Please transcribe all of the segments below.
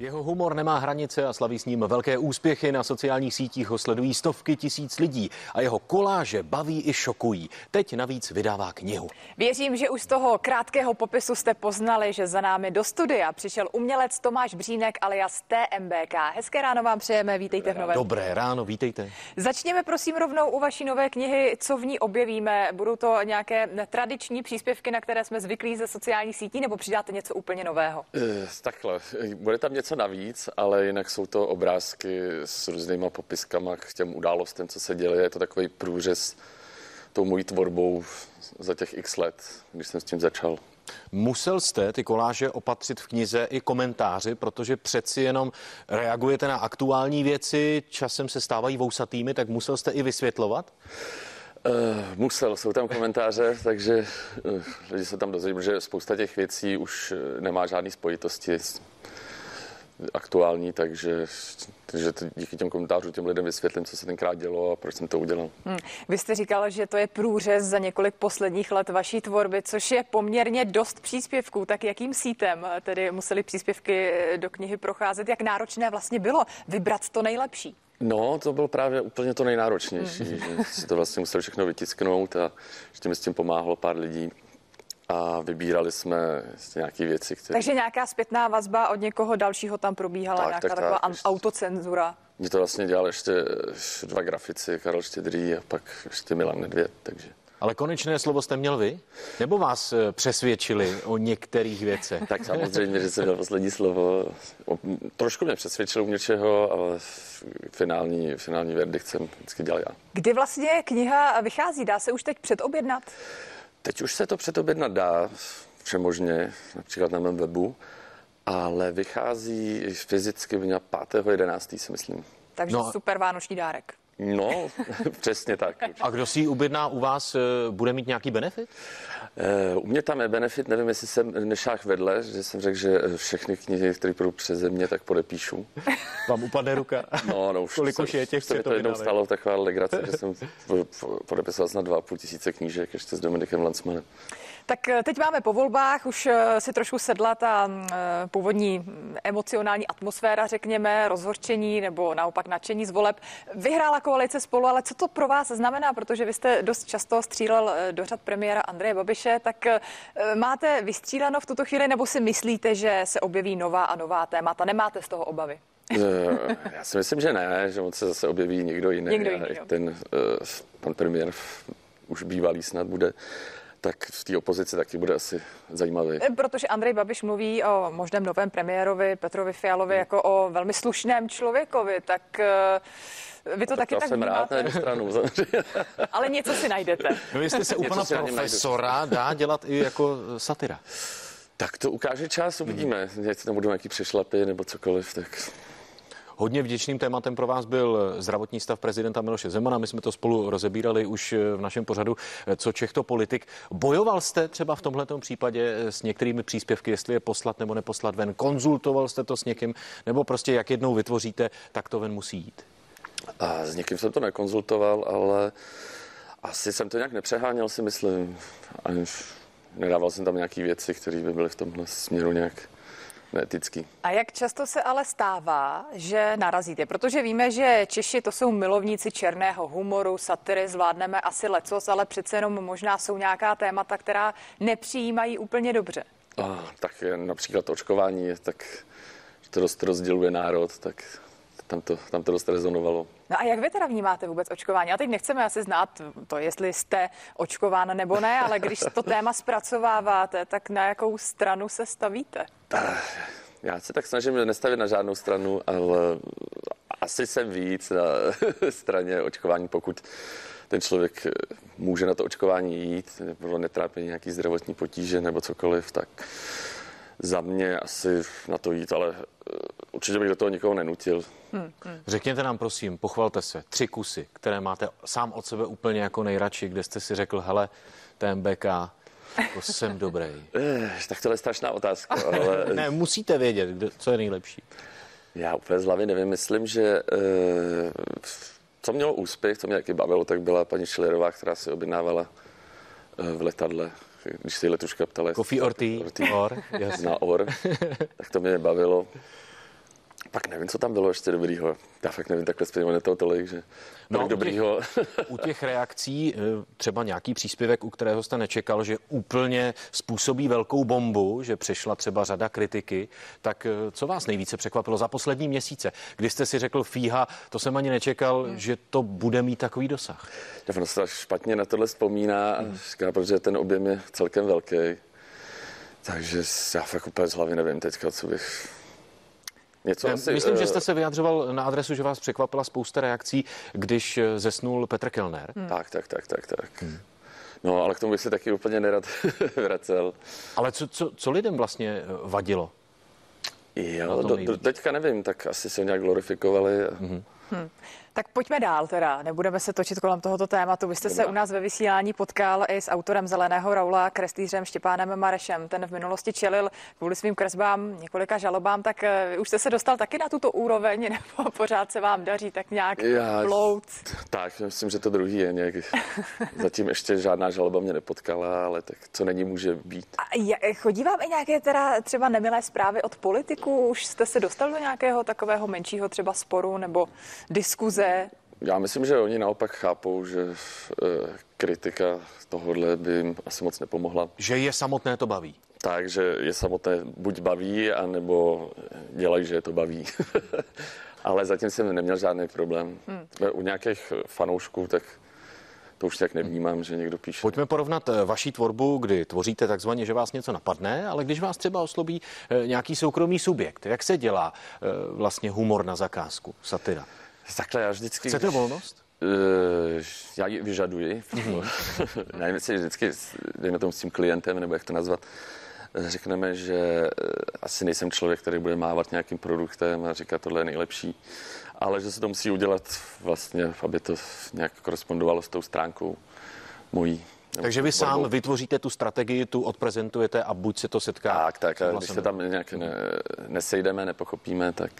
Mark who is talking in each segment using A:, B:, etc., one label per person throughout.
A: Jeho humor nemá hranice a slaví s ním velké úspěchy. Na sociálních sítích ho sledují stovky tisíc lidí a jeho koláže baví i šokují. Teď navíc vydává knihu.
B: Věřím, že už z toho krátkého popisu jste poznali, že za námi do studia přišel umělec Tomáš Břínek alias TMBK. Hezké ráno vám přejeme, vítejte v novém.
A: Dobré ráno, vítejte.
B: Začněme prosím rovnou u vaší nové knihy. Co v ní objevíme? Budou to nějaké tradiční příspěvky, na které jsme zvyklí ze sociálních sítí, nebo přidáte něco úplně nového?
C: Eh, takhle, bude tam něco navíc, ale jinak jsou to obrázky s různýma popiskama k těm událostem, co se děje. Je to takový průřez tou mojí tvorbou za těch x let, když jsem s tím začal.
A: Musel jste ty koláže opatřit v knize i komentáři, protože přeci jenom reagujete na aktuální věci, časem se stávají vousatými, tak musel jste i vysvětlovat?
C: Uh, musel, jsou tam komentáře, takže uh, lidi se tam dozví, že spousta těch věcí už nemá žádné spojitosti aktuální, takže, takže díky těm komentářům těm lidem vysvětlím, co se tenkrát dělo a proč jsem to udělal. Hmm.
B: Vy jste říkal, že to je průřez za několik posledních let vaší tvorby, což je poměrně dost příspěvků. Tak jakým sítem tedy museli příspěvky do knihy procházet? Jak náročné vlastně bylo vybrat to nejlepší?
C: No, to bylo právě úplně to nejnáročnější, hmm. že si to vlastně museli všechno vytisknout a že mi s tím pomáhalo pár lidí a vybírali jsme nějaké věci. Které...
B: Takže nějaká zpětná vazba od někoho dalšího tam probíhala, tak, nějaká tak, taková tak, autocenzura.
C: Mě to vlastně dělal ještě dva grafici, Karel Štědrý a pak ještě Milan Nedvěd, takže...
A: Ale konečné slovo jste měl vy? Nebo vás eh, přesvědčili o některých věcech?
C: Tak samozřejmě, že jsem měl poslední slovo. Trošku mě přesvědčil u něčeho, ale finální, finální verdikt jsem vždycky dělal já.
B: Kdy vlastně kniha vychází? Dá se už teď předobjednat?
C: Teď už se to předobjednat dá, všemožně, například na mém webu, ale vychází fyzicky v 5.11. si myslím.
B: Takže no. super vánoční dárek.
C: No, přesně tak.
A: A kdo si ji ubědná u vás, eh, bude mít nějaký benefit?
C: Uh, u mě tam je benefit, nevím, jestli jsem nešách vedle, že jsem řekl, že všechny knihy, které půjdou přes mě, tak podepíšu.
A: Vám upadne ruka?
C: No, no už
A: Kolik už je těch,
C: se to jednou stalo taková legrace, že jsem podepisoval na 2,5 tisíce knížek ještě s Dominikem Lancmanem.
B: Tak eh, teď máme po volbách, už eh, si trošku sedla ta mm, eh, původní mm, emocionální atmosféra, řekněme, rozhorčení nebo naopak nadšení z voleb. Vyhrála koalice spolu, ale co to pro vás znamená, protože vy jste dost často střílel do řad premiéra Andreje Babiše, tak máte vystříleno v tuto chvíli nebo si myslíte, že se objeví nová a nová témata? Nemáte z toho obavy?
C: Já si myslím, že ne, že on se zase objeví někdo jiný.
B: Někdo jiný
C: ten pan premiér už bývalý snad bude tak v té opozici taky bude asi zajímavý.
B: Eh, protože Andrej Babiš mluví o možném novém premiérovi Petrovi Fialovi hmm. jako o velmi slušném člověkovi, tak eh, vy to
C: no,
B: taky tak
C: jsem rád na jednu stranu.
B: Ale něco si najdete.
A: No jestli se u pana profesora dá dělat i jako satira.
C: Tak to ukáže čas, uvidíme. Hmm. Jestli tam budou nějaký přešlapy nebo cokoliv, tak
A: Hodně vděčným tématem pro vás byl zdravotní stav prezidenta Miloše Zemana. My jsme to spolu rozebírali už v našem pořadu, co Čechto politik. Bojoval jste třeba v tomhle případě s některými příspěvky, jestli je poslat nebo neposlat ven? Konzultoval jste to s někým? Nebo prostě jak jednou vytvoříte, tak to ven musí jít?
C: A s někým jsem to nekonzultoval, ale asi jsem to nějak nepřeháněl, si myslím. A nedával jsem tam nějaké věci, které by byly v tomhle směru nějak neetický.
B: A jak často se ale stává, že narazíte? Protože víme, že Češi to jsou milovníci černého humoru, satiry, zvládneme asi lecos, ale přece jenom možná jsou nějaká témata, která nepřijímají úplně dobře.
C: A, tak například očkování, tak to dost rozděluje národ, tak tam to, tam to dost rezonovalo.
B: No a jak vy teda vnímáte vůbec očkování? A teď nechceme asi znát to, jestli jste očkován nebo ne, ale když to téma zpracováváte, tak na jakou stranu se stavíte?
C: Já se tak snažím nestavit na žádnou stranu, ale asi jsem víc na straně očkování, pokud ten člověk může na to očkování jít, nebo netrápí nějaký zdravotní potíže nebo cokoliv, tak za mě asi na to jít, ale eh, určitě bych do toho nikoho nenutil. Hmm,
A: hmm. Řekněte nám prosím, pochvalte se, tři kusy, které máte sám od sebe úplně jako nejradši, kde jste si řekl, hele, TMBK, to jsem dobrý.
C: Eh, tak to je strašná otázka. Ale...
A: ne, musíte vědět, co je nejlepší.
C: Já úplně z hlavy nevím, myslím, že eh, co mělo úspěch, co mě taky bavilo, tak byla paní Šilerová, která si objednávala v letadle když si letuška ptala...
A: Coffee or tea?
C: Or, yes. Na or, tak to mě bavilo. Nevím, co tam bylo ještě dobrýho. Já fakt nevím, takhle zpět toho tolik, že no,
A: tak dobrýho. U těch, u těch reakcí eh, třeba nějaký příspěvek, u kterého jste nečekal, že úplně způsobí velkou bombu, že přišla třeba řada kritiky, tak eh, co vás nejvíce překvapilo za poslední měsíce, kdy jste si řekl fíha, to jsem ani nečekal, hmm. že to bude mít takový dosah?
C: Já se špatně na tohle vzpomíná, hmm. říká, protože ten objem je celkem velký. Takže já fakt úplně z hlavy nevím teďka, co bych
A: Něco asi, Myslím, uh... že jste se vyjadřoval na adresu, že vás překvapila spousta reakcí, když eh, zesnul Petr Kellner.
C: Hmm. Tak, tak, tak, tak, tak. Hmm. No, ale k tomu bych se taky úplně nerad vracel.
A: Ale co, co, co lidem vlastně eh, vadilo?
C: Jo, do, do, teďka nevím, tak asi se nějak glorifikovali. Hmm.
B: Hmm. Tak pojďme dál teda, nebudeme se točit kolem tohoto tématu. Vy jste se u nás ve vysílání potkal i s autorem Zeleného Raula, kreslířem Štěpánem Marešem. Ten v minulosti čelil kvůli svým kresbám několika žalobám, tak uh, už jste se dostal taky na tuto úroveň, nebo pořád se vám daří tak nějak Já, plout?
C: Tak, myslím, že to druhý je nějak. Zatím ještě žádná žaloba mě nepotkala, ale tak co není, může být.
B: A je, chodí vám i nějaké teda třeba nemilé zprávy od politiků? Už jste se dostal do nějakého takového menšího třeba sporu nebo diskuze?
C: Já myslím, že oni naopak chápou, že eh, kritika tohohle by jim asi moc nepomohla.
A: Že je samotné to baví.
C: Takže je samotné buď baví, anebo dělají, že je to baví. Ale zatím jsem neměl žádný problém. Hmm. U nějakých fanoušků, tak to už tak nevnímám, že někdo píše.
A: Pojďme porovnat eh, vaší tvorbu, kdy tvoříte takzvaně, že vás něco napadne, ale když vás třeba oslobí eh, nějaký soukromý subjekt, jak se dělá vlastně humor na zakázku, satira?
C: Takhle já vždycky...
A: Chcete volnost?
C: Uh, já ji vyžaduji. Nevím, jestli vždycky, dejme tomu s tím klientem, nebo jak to nazvat, řekneme, že eh, asi nejsem člověk, který bude mávat nějakým produktem a říkat, tohle je nejlepší, ale že se to musí udělat vlastně, aby to nějak korespondovalo s tou stránkou mojí.
A: Takže vy sám vytvoříte tu strategii, tu odprezentujete a buď se to setká.
C: Tak, tak, a když se tam nějak ne, nesejdeme, nepochopíme, tak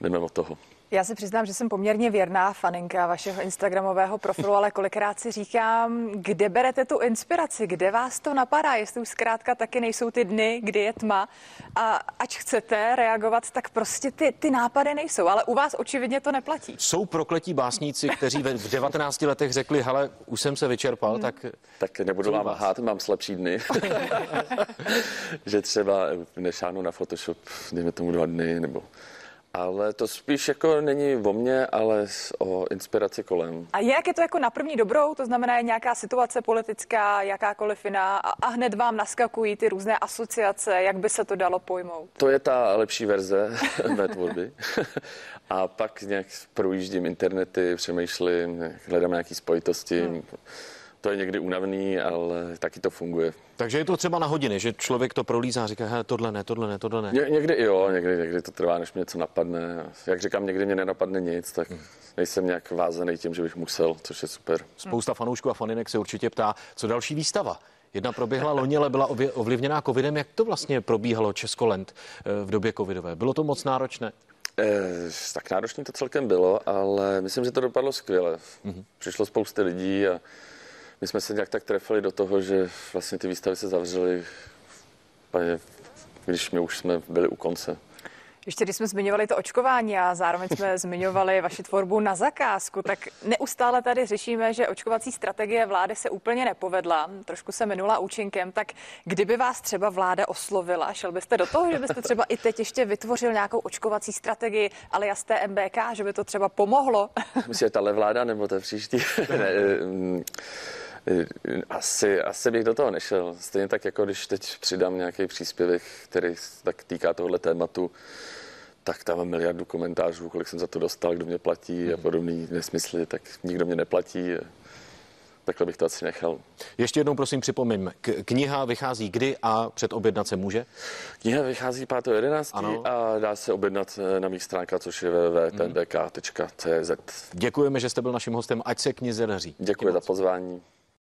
C: jdeme od toho.
B: Já se přiznám, že jsem poměrně věrná faninka vašeho Instagramového profilu, ale kolikrát si říkám, kde berete tu inspiraci, kde vás to napadá, jestli už zkrátka taky nejsou ty dny, kdy je tma a ať chcete reagovat, tak prostě ty, ty nápady nejsou, ale u vás očividně to neplatí.
A: Jsou prokletí básníci, kteří v 19 letech řekli, hele, už jsem se vyčerpal, hmm. tak...
C: Tak nebudu vám lhát, mám slabší dny. že třeba nešáhnu na Photoshop, dejme tomu dva dny, nebo ale to spíš jako není o mně, ale o inspiraci kolem.
B: A jak je to jako na první dobrou? To znamená, je nějaká situace politická, jakákoliv jiná a, a hned vám naskakují ty různé asociace, jak by se to dalo pojmout?
C: To je ta lepší verze mé tvorby. a pak nějak projíždím internety, přemýšlím, hledám nějaké spojitosti. Hmm to je někdy únavný, ale taky to funguje.
A: Takže je to třeba na hodiny, že člověk to prolízá a říká, hele, tohle ne, tohle ne, tohle ne.
C: Ně, někdy jo, někdy, někdy to trvá, než mě něco napadne. Jak říkám, někdy mě nenapadne nic, tak hmm. nejsem nějak vázaný tím, že bych musel, což je super.
A: Spousta fanoušků a faninek se určitě ptá, co další výstava. Jedna proběhla loni, ale byla ovlivněná covidem. Jak to vlastně probíhalo Českolent eh, v době covidové? Bylo to moc náročné?
C: Eh, tak náročné to celkem bylo, ale myslím, že to dopadlo skvěle. Mm-hmm. Přišlo spousty lidí a my jsme se nějak tak trefili do toho, že vlastně ty výstavy se zavřely, když my už jsme byli u konce.
B: Ještě když jsme zmiňovali to očkování a zároveň jsme zmiňovali vaši tvorbu na zakázku, tak neustále tady řešíme, že očkovací strategie vlády se úplně nepovedla, trošku se minula účinkem, tak kdyby vás třeba vláda oslovila, šel byste do toho, že byste třeba i teď ještě vytvořil nějakou očkovací strategii alias MBK, že by to třeba pomohlo?
C: Myslíte, tahle vláda nebo ta příští? ne, asi, asi bych do toho nešel. Stejně tak, jako když teď přidám nějaký příspěvek, který tak týká tohle tématu, tak tam mám miliardu komentářů, kolik jsem za to dostal, kdo mě platí a hmm. podobný nesmysly, tak nikdo mě neplatí. Takhle bych to asi nechal.
A: Ještě jednou prosím připomeň, kniha vychází kdy a před objednat se může?
C: Kniha vychází 5.11. a dá se objednat eh, na mých stránkách, což je www.tnbk.cz.
A: Děkujeme, že jste byl naším hostem, ať se knize daří.
C: Děkuji za pozvání.